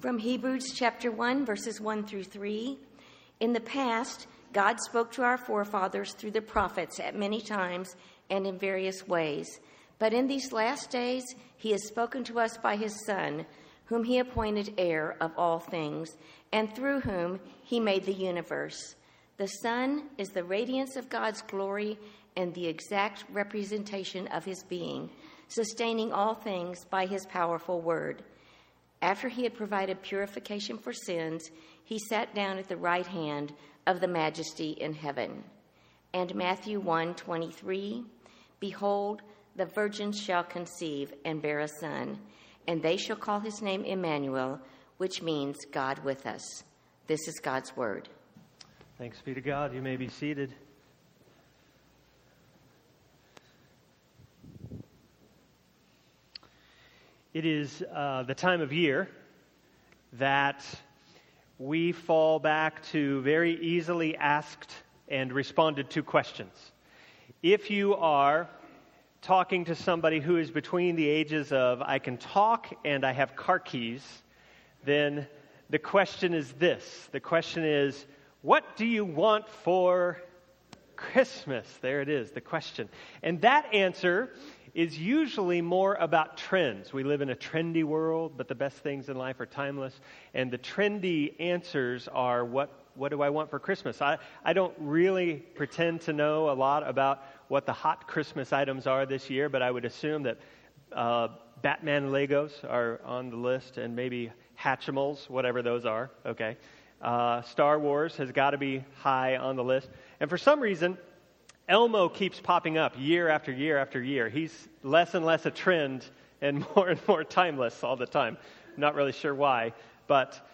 From Hebrews chapter 1, verses 1 through 3. In the past, God spoke to our forefathers through the prophets at many times and in various ways. But in these last days, he has spoken to us by his Son, whom he appointed heir of all things, and through whom he made the universe. The Son is the radiance of God's glory and the exact representation of his being, sustaining all things by his powerful word. After he had provided purification for sins, he sat down at the right hand of the majesty in heaven. And Matthew 1:23 Behold the virgin shall conceive and bear a son and they shall call his name Emmanuel which means God with us. This is God's word. Thanks be to God. You may be seated. It is uh, the time of year that we fall back to very easily asked and responded to questions. If you are talking to somebody who is between the ages of I can talk and I have car keys, then the question is this. The question is, what do you want for Christmas? There it is, the question. And that answer is usually more about trends. We live in a trendy world, but the best things in life are timeless. And the trendy answers are what, what do I want for Christmas? I, I don't really pretend to know a lot about what the hot Christmas items are this year, but I would assume that uh, Batman Legos are on the list and maybe Hatchimals, whatever those are, okay? Uh, Star Wars has got to be high on the list. And for some reason, Elmo keeps popping up year after year after year. He's less and less a trend and more and more timeless all the time. Not really sure why, but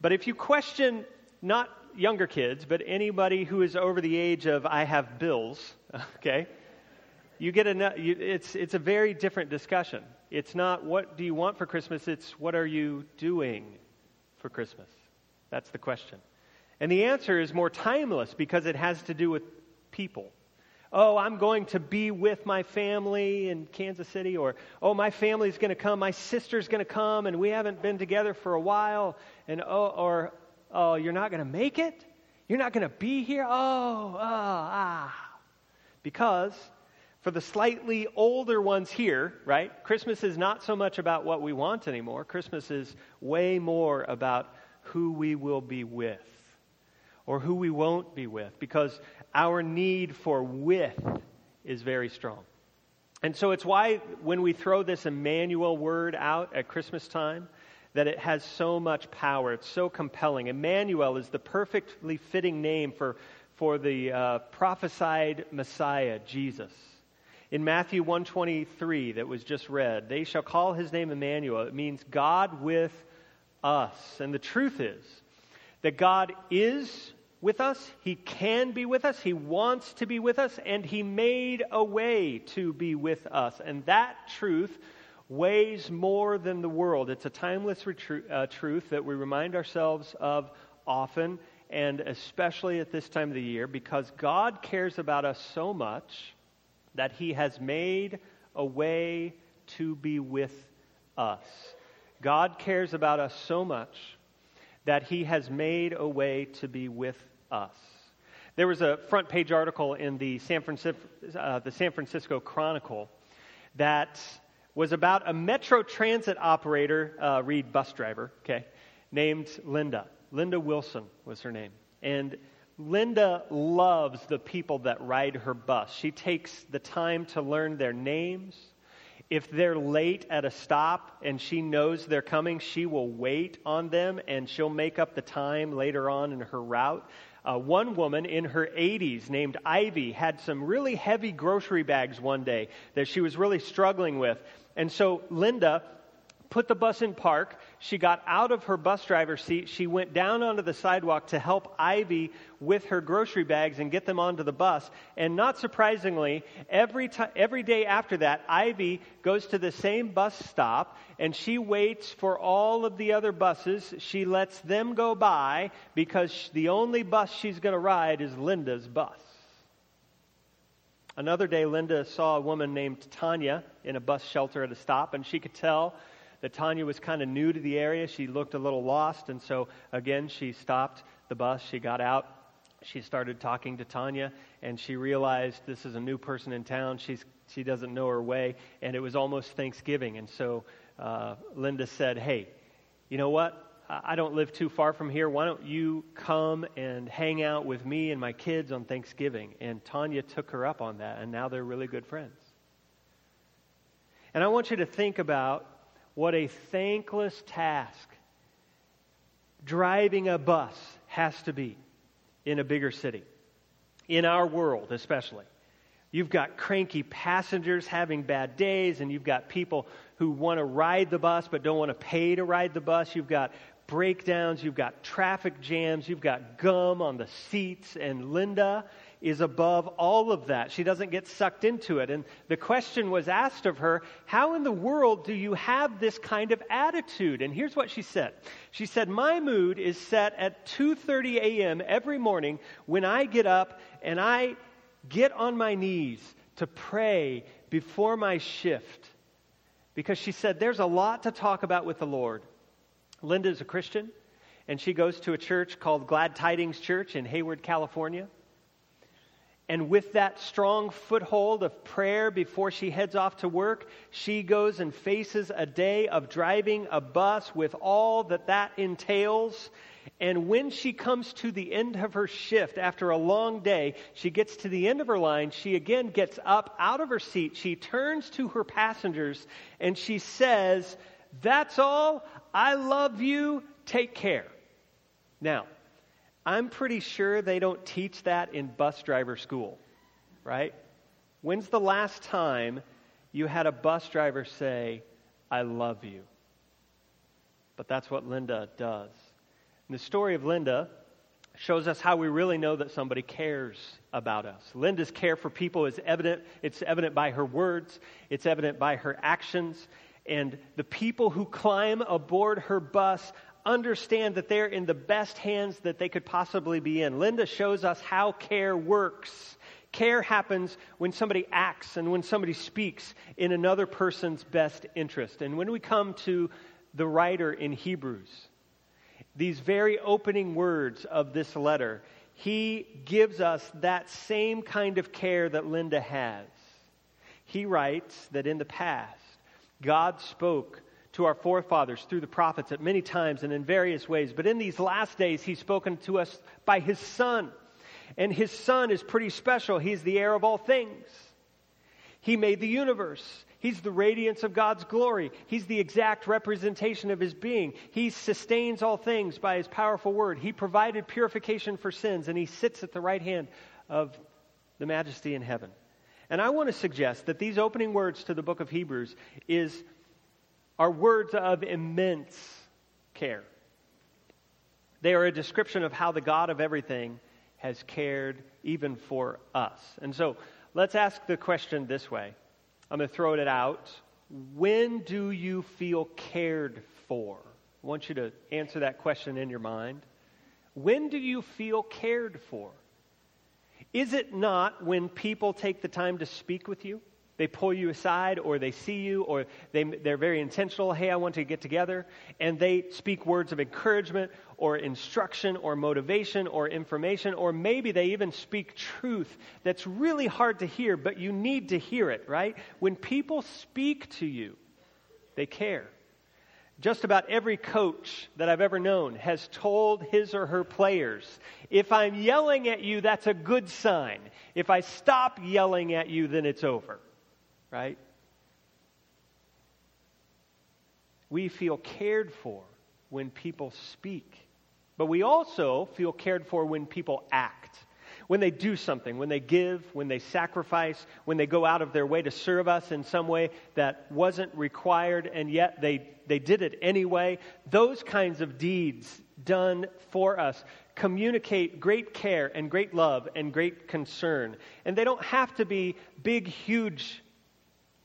but if you question not younger kids, but anybody who is over the age of I have bills, okay, you get a it's it's a very different discussion. It's not what do you want for Christmas, it's what are you doing for Christmas? That's the question. And the answer is more timeless because it has to do with people oh, I'm going to be with my family in Kansas City, or oh, my family's going to come, my sister's going to come, and we haven't been together for a while, and oh, or oh, you're not going to make it? You're not going to be here? Oh, oh, ah. Because for the slightly older ones here, right, Christmas is not so much about what we want anymore. Christmas is way more about who we will be with or who we won't be with because our need for with is very strong. And so it's why when we throw this Emmanuel word out at Christmas time, that it has so much power. It's so compelling. Emmanuel is the perfectly fitting name for, for the uh, prophesied Messiah, Jesus. In Matthew 123 that was just read, they shall call his name Emmanuel. It means God with us. And the truth is that God is with us. He can be with us. He wants to be with us. And He made a way to be with us. And that truth weighs more than the world. It's a timeless retru- uh, truth that we remind ourselves of often, and especially at this time of the year, because God cares about us so much that He has made a way to be with us. God cares about us so much that He has made a way to be with us. There was a front page article in the San Francisco, uh, the San Francisco Chronicle that was about a Metro Transit operator, uh, read bus driver, okay, named Linda. Linda Wilson was her name. And Linda loves the people that ride her bus. She takes the time to learn their names. If they're late at a stop and she knows they're coming, she will wait on them and she'll make up the time later on in her route. Uh, one woman in her 80s named Ivy had some really heavy grocery bags one day that she was really struggling with. And so Linda put the bus in park. She got out of her bus driver's seat. She went down onto the sidewalk to help Ivy with her grocery bags and get them onto the bus. And not surprisingly, every, t- every day after that, Ivy goes to the same bus stop and she waits for all of the other buses. She lets them go by because the only bus she's going to ride is Linda's bus. Another day, Linda saw a woman named Tanya in a bus shelter at a stop, and she could tell that Tanya was kind of new to the area. She looked a little lost, and so again, she stopped the bus. She got out. She started talking to Tanya, and she realized this is a new person in town. She's, she doesn't know her way, and it was almost Thanksgiving. And so uh, Linda said, Hey, you know what? I don't live too far from here. Why don't you come and hang out with me and my kids on Thanksgiving? And Tanya took her up on that, and now they're really good friends. And I want you to think about what a thankless task driving a bus has to be in a bigger city, in our world especially. You've got cranky passengers having bad days, and you've got people who want to ride the bus but don't want to pay to ride the bus. You've got breakdowns, you've got traffic jams, you've got gum on the seats, and Linda is above all of that. She doesn't get sucked into it. And the question was asked of her, how in the world do you have this kind of attitude? And here's what she said. She said, "My mood is set at 2:30 a.m. every morning when I get up and I get on my knees to pray before my shift." Because she said, there's a lot to talk about with the Lord. Linda is a Christian, and she goes to a church called Glad Tidings Church in Hayward, California. And with that strong foothold of prayer before she heads off to work, she goes and faces a day of driving a bus with all that that entails. And when she comes to the end of her shift after a long day, she gets to the end of her line. She again gets up out of her seat. She turns to her passengers and she says, That's all. I love you. Take care. Now, I'm pretty sure they don't teach that in bus driver school, right? When's the last time you had a bus driver say, I love you? But that's what Linda does. And the story of Linda shows us how we really know that somebody cares about us. Linda's care for people is evident. It's evident by her words, it's evident by her actions. And the people who climb aboard her bus understand that they're in the best hands that they could possibly be in. Linda shows us how care works. Care happens when somebody acts and when somebody speaks in another person's best interest. And when we come to the writer in Hebrews, these very opening words of this letter, he gives us that same kind of care that Linda has. He writes that in the past, God spoke to our forefathers through the prophets at many times and in various ways. But in these last days, He's spoken to us by His Son. And His Son is pretty special. He's the heir of all things. He made the universe. He's the radiance of God's glory. He's the exact representation of His being. He sustains all things by His powerful word. He provided purification for sins, and He sits at the right hand of the majesty in heaven. And I want to suggest that these opening words to the book of Hebrews is are words of immense care. They are a description of how the God of everything has cared even for us. And so let's ask the question this way. I'm going to throw it out. When do you feel cared for? I want you to answer that question in your mind. When do you feel cared for? Is it not when people take the time to speak with you? They pull you aside, or they see you, or they, they're very intentional. Hey, I want to get together. And they speak words of encouragement, or instruction, or motivation, or information, or maybe they even speak truth that's really hard to hear, but you need to hear it, right? When people speak to you, they care. Just about every coach that I've ever known has told his or her players if I'm yelling at you, that's a good sign. If I stop yelling at you, then it's over right? We feel cared for when people speak, but we also feel cared for when people act. When they do something, when they give, when they sacrifice, when they go out of their way to serve us in some way that wasn't required and yet they, they did it anyway, those kinds of deeds done for us communicate great care and great love and great concern. And they don't have to be big, huge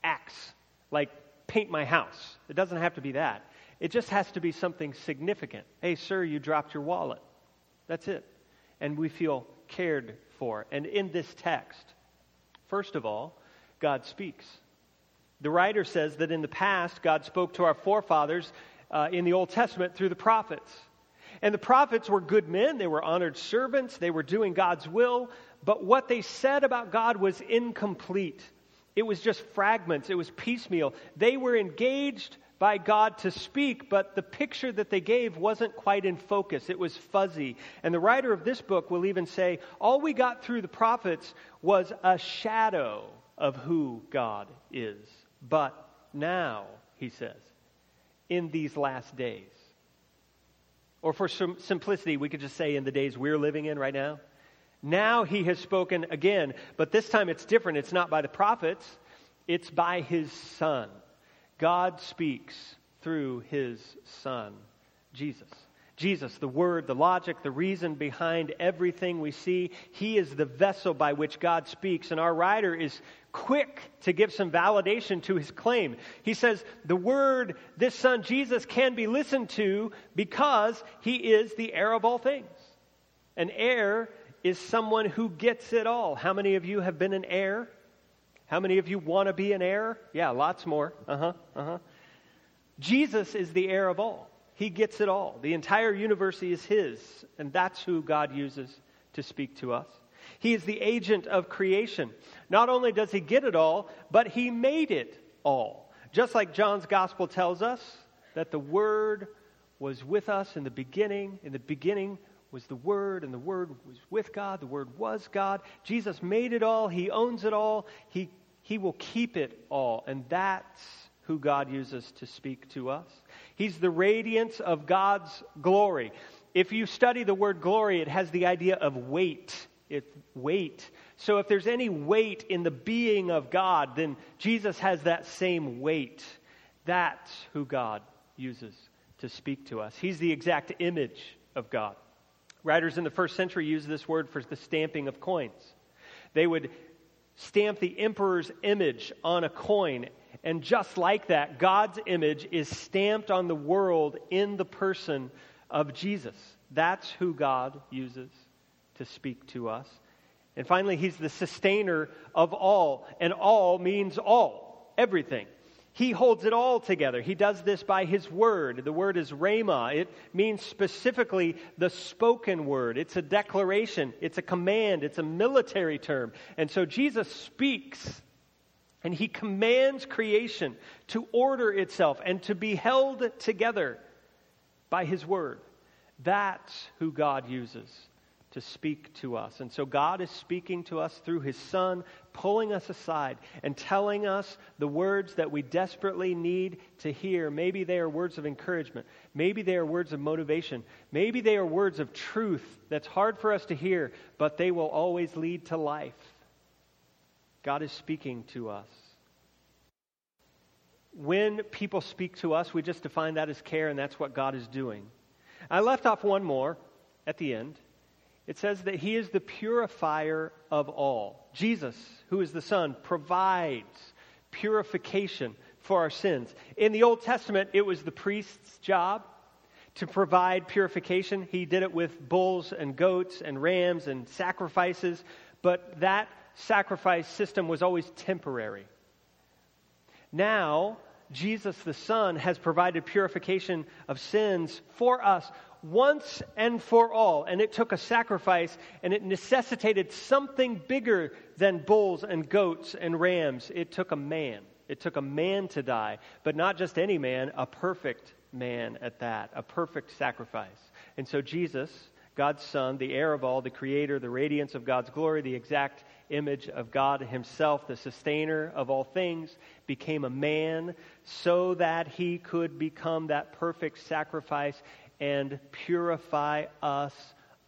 acts, like paint my house. It doesn't have to be that. It just has to be something significant. Hey, sir, you dropped your wallet. That's it. And we feel cared for. And in this text, first of all, God speaks. The writer says that in the past, God spoke to our forefathers uh, in the Old Testament through the prophets. And the prophets were good men, they were honored servants, they were doing God's will, but what they said about God was incomplete. It was just fragments, it was piecemeal. They were engaged by God to speak, but the picture that they gave wasn't quite in focus. It was fuzzy. And the writer of this book will even say all we got through the prophets was a shadow of who God is. But now, he says, in these last days, or for simplicity, we could just say in the days we're living in right now. Now he has spoken again, but this time it's different. It's not by the prophets, it's by his son. God speaks through his son, Jesus. Jesus, the word, the logic, the reason behind everything we see. He is the vessel by which God speaks. And our writer is quick to give some validation to his claim. He says, The word, this son Jesus, can be listened to because he is the heir of all things. An heir is someone who gets it all. How many of you have been an heir? How many of you want to be an heir? Yeah, lots more. Uh huh, uh huh. Jesus is the heir of all. He gets it all. The entire universe is His, and that's who God uses to speak to us. He is the agent of creation. Not only does He get it all, but He made it all. Just like John's Gospel tells us that the Word was with us in the beginning. In the beginning was the Word, and the Word was with God. The Word was God. Jesus made it all. He owns it all. He, he will keep it all. And that's who God uses to speak to us. He's the radiance of God's glory. If you study the word glory, it has the idea of weight. It's weight. So if there's any weight in the being of God, then Jesus has that same weight. That's who God uses to speak to us. He's the exact image of God. Writers in the first century used this word for the stamping of coins. They would stamp the emperor's image on a coin and just like that, God's image is stamped on the world in the person of Jesus. That's who God uses to speak to us. And finally, He's the sustainer of all. And all means all, everything. He holds it all together. He does this by His word. The word is rhema. It means specifically the spoken word. It's a declaration, it's a command, it's a military term. And so Jesus speaks and he commands creation to order itself and to be held together by his word. That's who God uses to speak to us. And so God is speaking to us through his son, pulling us aside and telling us the words that we desperately need to hear. Maybe they are words of encouragement. Maybe they are words of motivation. Maybe they are words of truth that's hard for us to hear, but they will always lead to life. God is speaking to us. When people speak to us, we just define that as care, and that's what God is doing. I left off one more at the end. It says that He is the purifier of all. Jesus, who is the Son, provides purification for our sins. In the Old Testament, it was the priest's job to provide purification. He did it with bulls and goats and rams and sacrifices, but that sacrifice system was always temporary. Now, Jesus the Son has provided purification of sins for us once and for all. And it took a sacrifice and it necessitated something bigger than bulls and goats and rams. It took a man. It took a man to die, but not just any man, a perfect man at that, a perfect sacrifice. And so Jesus, God's Son, the heir of all, the creator, the radiance of God's glory, the exact image of God Himself, the sustainer of all things, became a man so that He could become that perfect sacrifice and purify us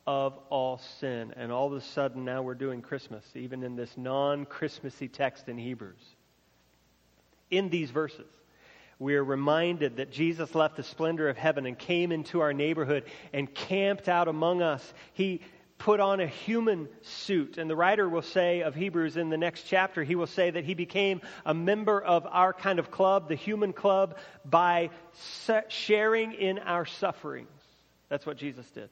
of all sin. And all of a sudden, now we're doing Christmas, even in this non Christmassy text in Hebrews. In these verses, we are reminded that Jesus left the splendor of heaven and came into our neighborhood and camped out among us. He put on a human suit. And the writer will say of Hebrews in the next chapter, he will say that he became a member of our kind of club, the human club, by sharing in our sufferings. That's what Jesus did.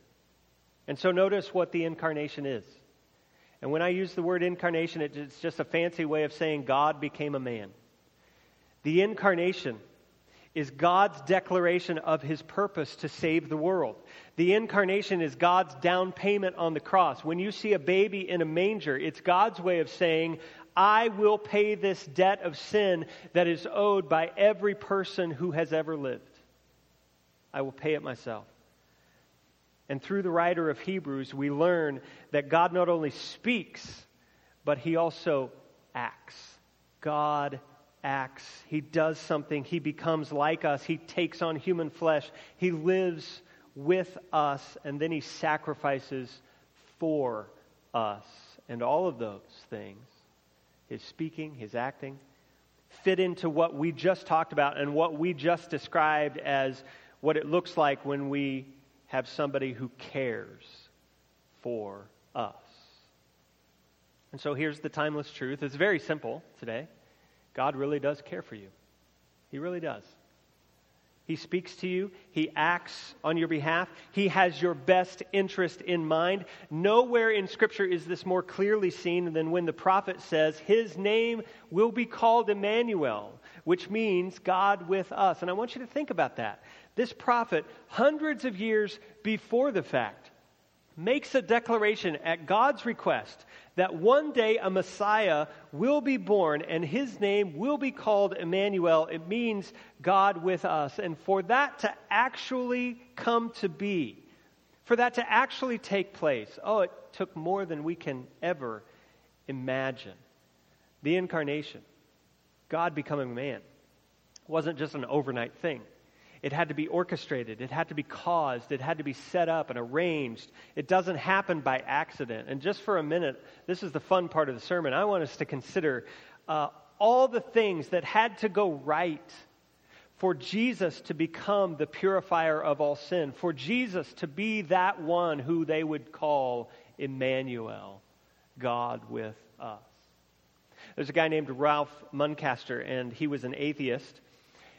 And so notice what the incarnation is. And when I use the word incarnation, it's just a fancy way of saying God became a man. The incarnation is God's declaration of his purpose to save the world. The incarnation is God's down payment on the cross. When you see a baby in a manger, it's God's way of saying, I will pay this debt of sin that is owed by every person who has ever lived. I will pay it myself. And through the writer of Hebrews, we learn that God not only speaks, but he also acts. God acts. He does something. He becomes like us. He takes on human flesh. He lives with us, and then he sacrifices for us. And all of those things, his speaking, his acting, fit into what we just talked about and what we just described as what it looks like when we have somebody who cares for us. And so here's the timeless truth. It's very simple today. God really does care for you. He really does. He speaks to you. He acts on your behalf. He has your best interest in mind. Nowhere in Scripture is this more clearly seen than when the prophet says, His name will be called Emmanuel, which means God with us. And I want you to think about that. This prophet, hundreds of years before the fact, makes a declaration at God's request that one day a Messiah will be born and his name will be called Emmanuel. It means God with us. And for that to actually come to be, for that to actually take place, oh, it took more than we can ever imagine. The incarnation, God becoming man, wasn't just an overnight thing. It had to be orchestrated. It had to be caused. It had to be set up and arranged. It doesn't happen by accident. And just for a minute, this is the fun part of the sermon. I want us to consider uh, all the things that had to go right for Jesus to become the purifier of all sin, for Jesus to be that one who they would call Emmanuel, God with us. There's a guy named Ralph Muncaster, and he was an atheist.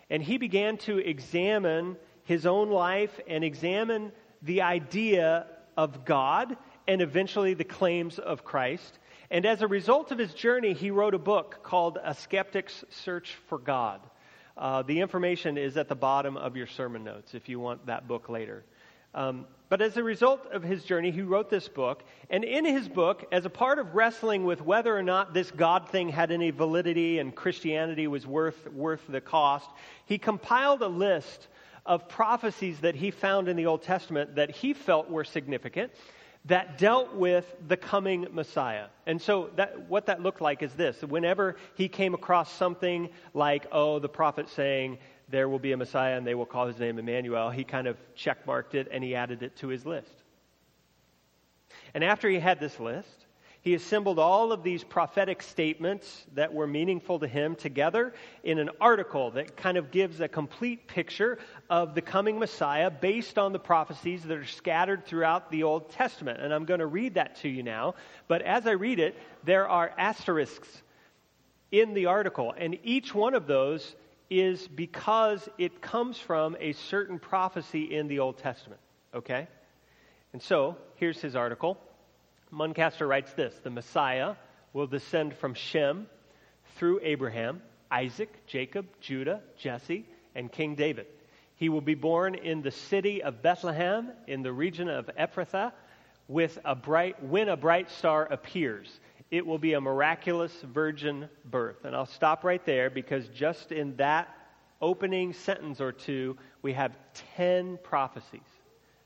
And he began to examine his own life and examine the idea of God and eventually the claims of Christ. And as a result of his journey, he wrote a book called A Skeptic's Search for God. Uh, the information is at the bottom of your sermon notes if you want that book later. Um, but as a result of his journey, he wrote this book. And in his book, as a part of wrestling with whether or not this God thing had any validity and Christianity was worth, worth the cost, he compiled a list of prophecies that he found in the Old Testament that he felt were significant that dealt with the coming Messiah. And so that, what that looked like is this. Whenever he came across something like, oh, the prophet saying, there will be a Messiah and they will call his name Emmanuel, he kind of checkmarked it and he added it to his list. And after he had this list, he assembled all of these prophetic statements that were meaningful to him together in an article that kind of gives a complete picture of the coming Messiah based on the prophecies that are scattered throughout the Old Testament. And I'm going to read that to you now. But as I read it, there are asterisks in the article, and each one of those is because it comes from a certain prophecy in the Old Testament. Okay? And so, here's his article. Muncaster writes this The Messiah will descend from Shem through Abraham, Isaac, Jacob, Judah, Jesse, and King David. He will be born in the city of Bethlehem in the region of Ephrathah with a bright, when a bright star appears it will be a miraculous virgin birth. And I'll stop right there because just in that opening sentence or two, we have 10 prophecies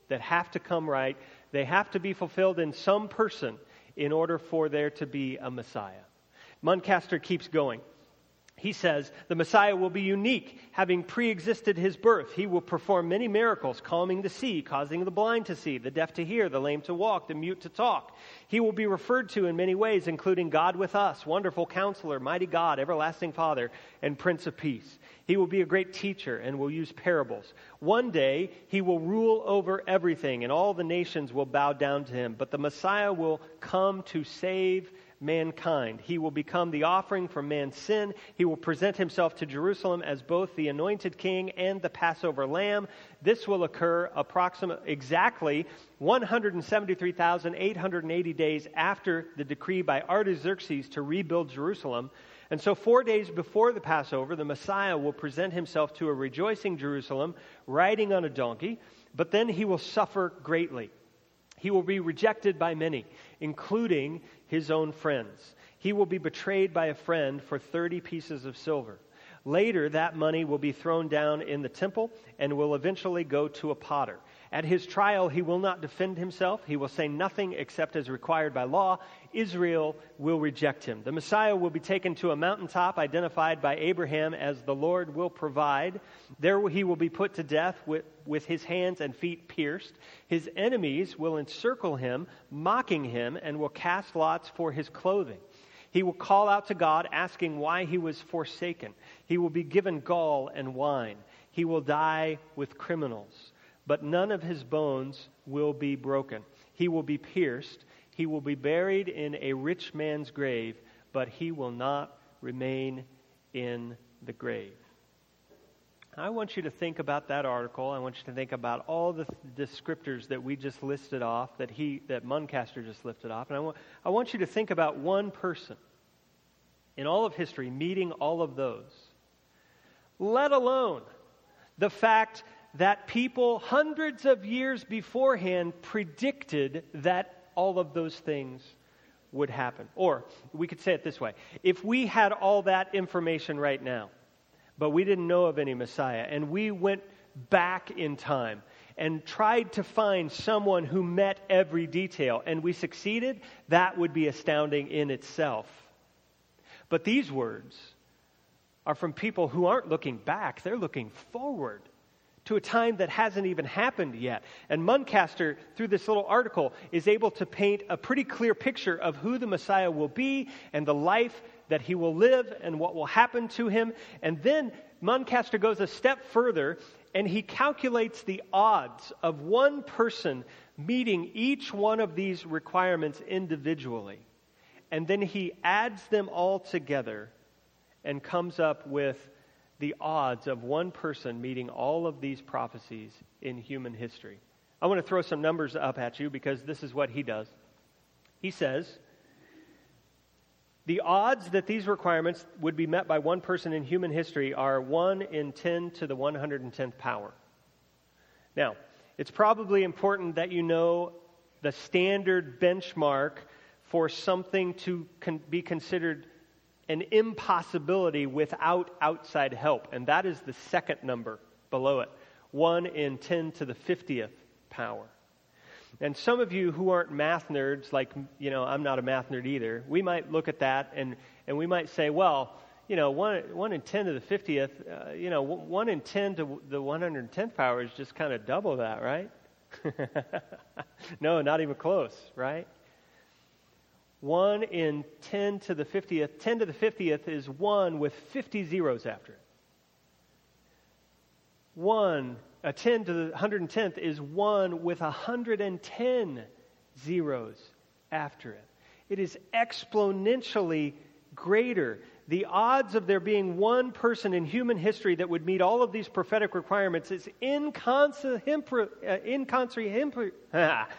that have to come right. They have to be fulfilled in some person in order for there to be a Messiah. Muncaster keeps going. He says the Messiah will be unique, having pre existed his birth. He will perform many miracles, calming the sea, causing the blind to see, the deaf to hear, the lame to walk, the mute to talk. He will be referred to in many ways, including God with us, wonderful counselor, mighty God, everlasting Father, and Prince of Peace. He will be a great teacher and will use parables. One day, he will rule over everything, and all the nations will bow down to him. But the Messiah will come to save mankind. He will become the offering for man's sin. He will present himself to Jerusalem as both the anointed king and the Passover lamb. This will occur approximately exactly 173,880 days after the decree by Artaxerxes to rebuild Jerusalem. And so, four days before the Passover, the Messiah will present himself to a rejoicing Jerusalem, riding on a donkey, but then he will suffer greatly. He will be rejected by many, including his own friends. He will be betrayed by a friend for 30 pieces of silver. Later, that money will be thrown down in the temple and will eventually go to a potter. At his trial, he will not defend himself. He will say nothing except as required by law. Israel will reject him. The Messiah will be taken to a mountaintop identified by Abraham as the Lord will provide. There he will be put to death with, with his hands and feet pierced. His enemies will encircle him, mocking him, and will cast lots for his clothing. He will call out to God, asking why he was forsaken. He will be given gall and wine. He will die with criminals but none of his bones will be broken. He will be pierced. He will be buried in a rich man's grave, but he will not remain in the grave. I want you to think about that article. I want you to think about all the descriptors that we just listed off, that he, that Muncaster just lifted off, and I want, I want you to think about one person in all of history meeting all of those. Let alone the fact that people hundreds of years beforehand predicted that all of those things would happen. Or we could say it this way if we had all that information right now, but we didn't know of any Messiah, and we went back in time and tried to find someone who met every detail, and we succeeded, that would be astounding in itself. But these words are from people who aren't looking back, they're looking forward to a time that hasn't even happened yet. And Muncaster, through this little article, is able to paint a pretty clear picture of who the Messiah will be and the life that he will live and what will happen to him. And then Muncaster goes a step further and he calculates the odds of one person meeting each one of these requirements individually. And then he adds them all together and comes up with the odds of one person meeting all of these prophecies in human history. I want to throw some numbers up at you because this is what he does. He says, the odds that these requirements would be met by one person in human history are 1 in 10 to the 110th power. Now, it's probably important that you know the standard benchmark for something to con- be considered an impossibility without outside help, and that is the second number below it 1 in 10 to the 50th power. And some of you who aren't math nerds, like, you know, I'm not a math nerd either, we might look at that and, and we might say, well, you know, 1, one in 10 to the 50th, uh, you know, 1 in 10 to the 110th power is just kind of double that, right? no, not even close, right? 1 in 10 to the 50th. 10 to the 50th is 1 with 50 zeros after it. 1, a 10 to the 110th is 1 with 110 zeros after it. It is exponentially greater. The odds of there being one person in human history that would meet all of these prophetic requirements is incomprehensibly, uh,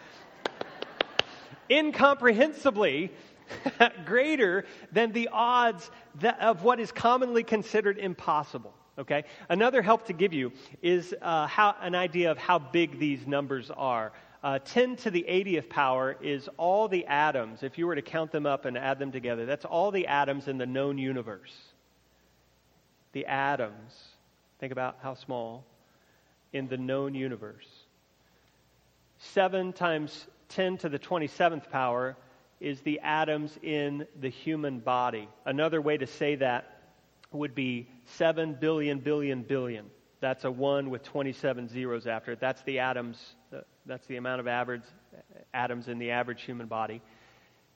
incomprehensibly greater than the odds that, of what is commonly considered impossible. Okay? Another help to give you is uh, how, an idea of how big these numbers are. Uh, 10 to the 80th power is all the atoms, if you were to count them up and add them together, that's all the atoms in the known universe. The atoms, think about how small, in the known universe. 7 times 10 to the 27th power is the atoms in the human body. Another way to say that would be 7 billion, billion, billion. That's a 1 with 27 zeros after it. That's the atoms, uh, that's the amount of average atoms in the average human body.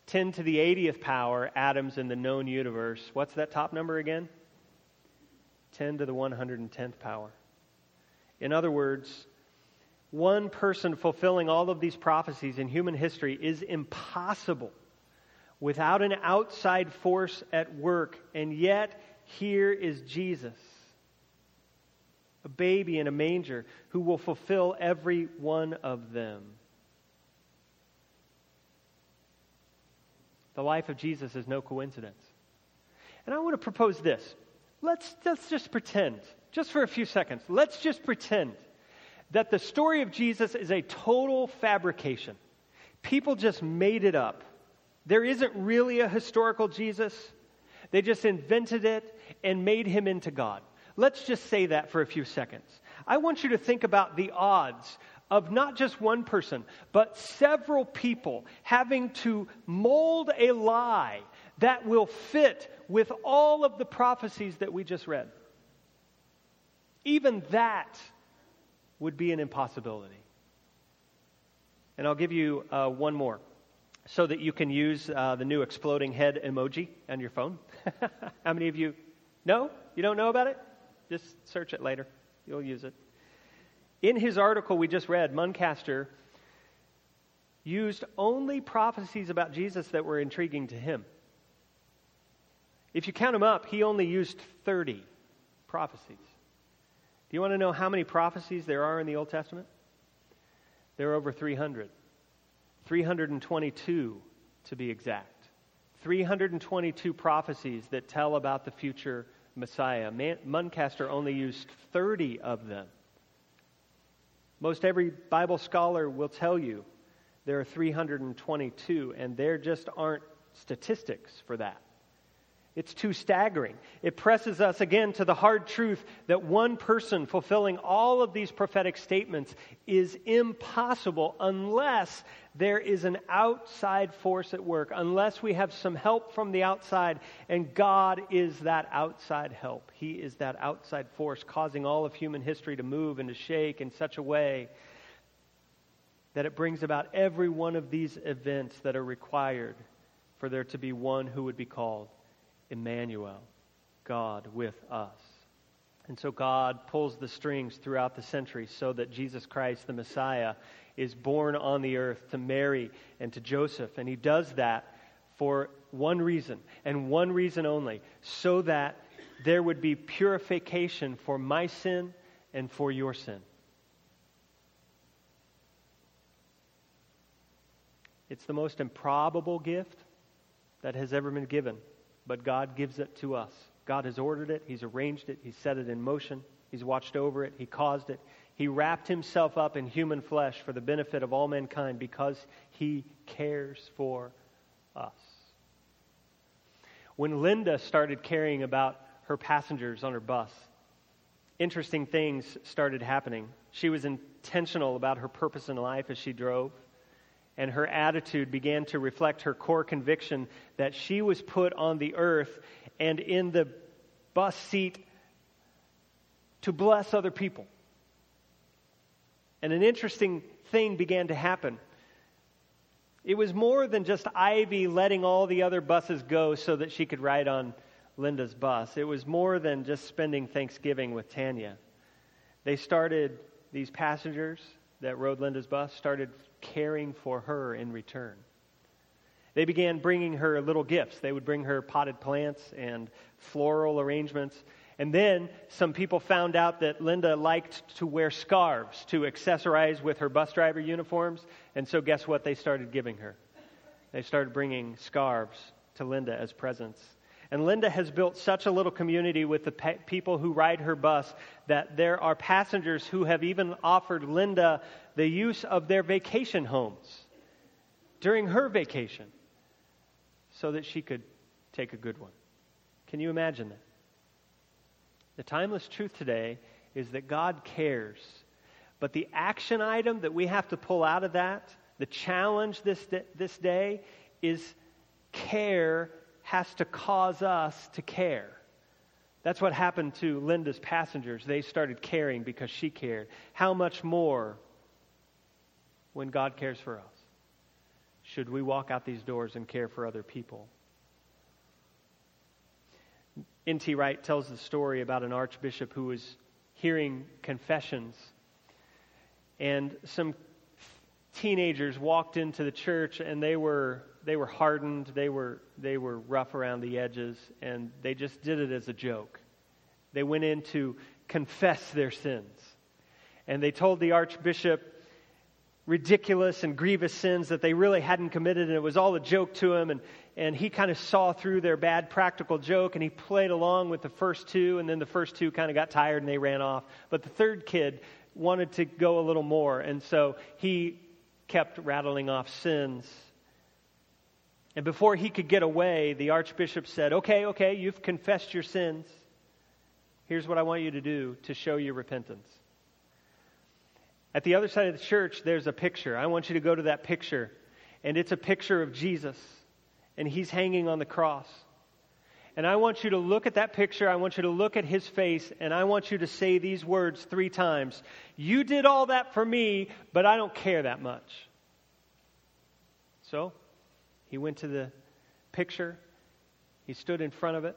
10 to the 80th power atoms in the known universe. What's that top number again? 10 to the 110th power. In other words, one person fulfilling all of these prophecies in human history is impossible without an outside force at work. And yet, here is Jesus, a baby in a manger, who will fulfill every one of them. The life of Jesus is no coincidence. And I want to propose this. Let's, let's just pretend, just for a few seconds, let's just pretend that the story of Jesus is a total fabrication. People just made it up. There isn't really a historical Jesus. They just invented it and made him into God. Let's just say that for a few seconds. I want you to think about the odds of not just one person, but several people having to mold a lie that will fit with all of the prophecies that we just read. Even that would be an impossibility. And I'll give you uh, one more so that you can use uh, the new exploding head emoji on your phone. How many of you know? You don't know about it? Just search it later. You'll use it. In his article we just read, Muncaster used only prophecies about Jesus that were intriguing to him. If you count them up, he only used 30 prophecies. Do you want to know how many prophecies there are in the Old Testament? There are over 300. 322 to be exact. 322 prophecies that tell about the future Messiah. Man- Muncaster only used 30 of them. Most every Bible scholar will tell you there are 322, and there just aren't statistics for that. It's too staggering. It presses us again to the hard truth that one person fulfilling all of these prophetic statements is impossible unless there is an outside force at work, unless we have some help from the outside, and God is that outside help. He is that outside force causing all of human history to move and to shake in such a way that it brings about every one of these events that are required for there to be one who would be called Emmanuel, God with us. And so God pulls the strings throughout the centuries so that Jesus Christ, the Messiah, is born on the earth to Mary and to Joseph. And he does that for one reason, and one reason only, so that there would be purification for my sin and for your sin. It's the most improbable gift that has ever been given but God gives it to us. God has ordered it, He's arranged it, He's set it in motion, He's watched over it, He caused it. He wrapped Himself up in human flesh for the benefit of all mankind because He cares for us. When Linda started caring about her passengers on her bus, interesting things started happening. She was intentional about her purpose in life as she drove and her attitude began to reflect her core conviction that she was put on the earth and in the bus seat to bless other people. And an interesting thing began to happen. It was more than just Ivy letting all the other buses go so that she could ride on Linda's bus. It was more than just spending Thanksgiving with Tanya. They started, these passengers that rode Linda's bus started caring for her in return. They began bringing her little gifts. They would bring her potted plants and floral arrangements. And then some people found out that Linda liked to wear scarves to accessorize with her bus driver uniforms. And so, guess what they started giving her? They started bringing scarves to Linda as presents. And Linda has built such a little community with the pe- people who ride her bus that there are passengers who have even offered Linda the use of their vacation homes during her vacation so that she could take a good one. Can you imagine that? The timeless truth today is that God cares. But the action item that we have to pull out of that, the challenge this, this day, is care has to cause us to care. That's what happened to Linda's passengers. They started caring because she cared. How much more when God cares for us should we walk out these doors and care for other people? N.T. Wright tells the story about an archbishop who was hearing confessions, and some teenagers walked into the church and they were they were hardened, they were, they were rough around the edges, and they just did it as a joke. They went in to confess their sins. And they told the archbishop, ridiculous and grievous sins that they really hadn't committed, and it was all a joke to him. And, and he kind of saw through their bad practical joke, and he played along with the first two, and then the first two kind of got tired and they ran off. But the third kid wanted to go a little more, and so he kept rattling off sins. And before he could get away, the archbishop said, Okay, okay, you've confessed your sins. Here's what I want you to do to show your repentance. At the other side of the church, there's a picture. I want you to go to that picture. And it's a picture of Jesus. And he's hanging on the cross. And I want you to look at that picture. I want you to look at his face. And I want you to say these words three times You did all that for me, but I don't care that much. So, he went to the picture. He stood in front of it.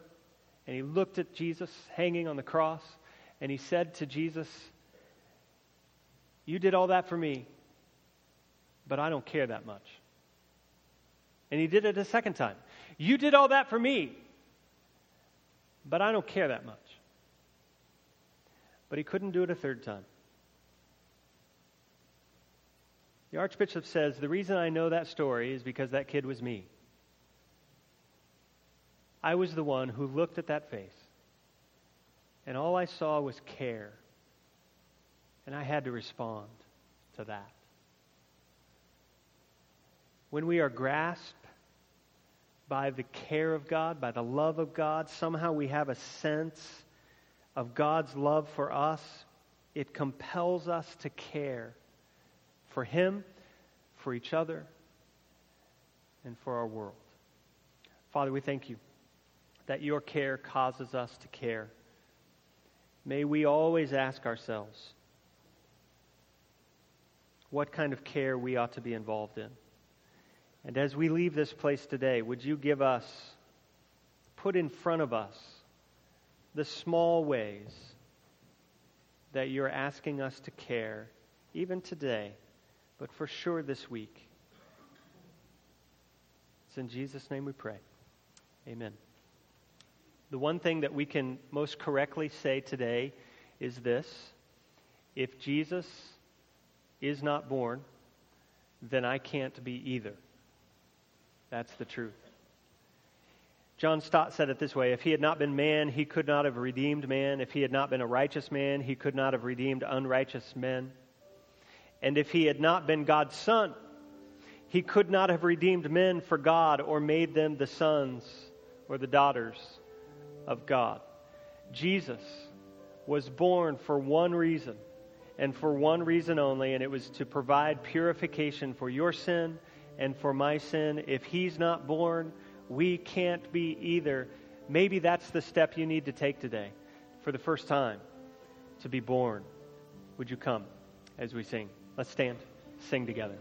And he looked at Jesus hanging on the cross. And he said to Jesus, you did all that for me, but I don't care that much. And he did it a second time. You did all that for me, but I don't care that much. But he couldn't do it a third time. The Archbishop says the reason I know that story is because that kid was me. I was the one who looked at that face, and all I saw was care and I had to respond to that. When we are grasped by the care of God, by the love of God, somehow we have a sense of God's love for us. It compels us to care for Him, for each other, and for our world. Father, we thank you that your care causes us to care. May we always ask ourselves, what kind of care we ought to be involved in. And as we leave this place today, would you give us, put in front of us, the small ways that you're asking us to care, even today, but for sure this week. It's in Jesus' name we pray. Amen. The one thing that we can most correctly say today is this if Jesus is not born, then I can't be either. That's the truth. John Stott said it this way If he had not been man, he could not have redeemed man. If he had not been a righteous man, he could not have redeemed unrighteous men. And if he had not been God's son, he could not have redeemed men for God or made them the sons or the daughters of God. Jesus was born for one reason and for one reason only, and it was to provide purification for your sin and for my sin. If he's not born, we can't be either. Maybe that's the step you need to take today for the first time to be born. Would you come as we sing? Let's stand, sing together.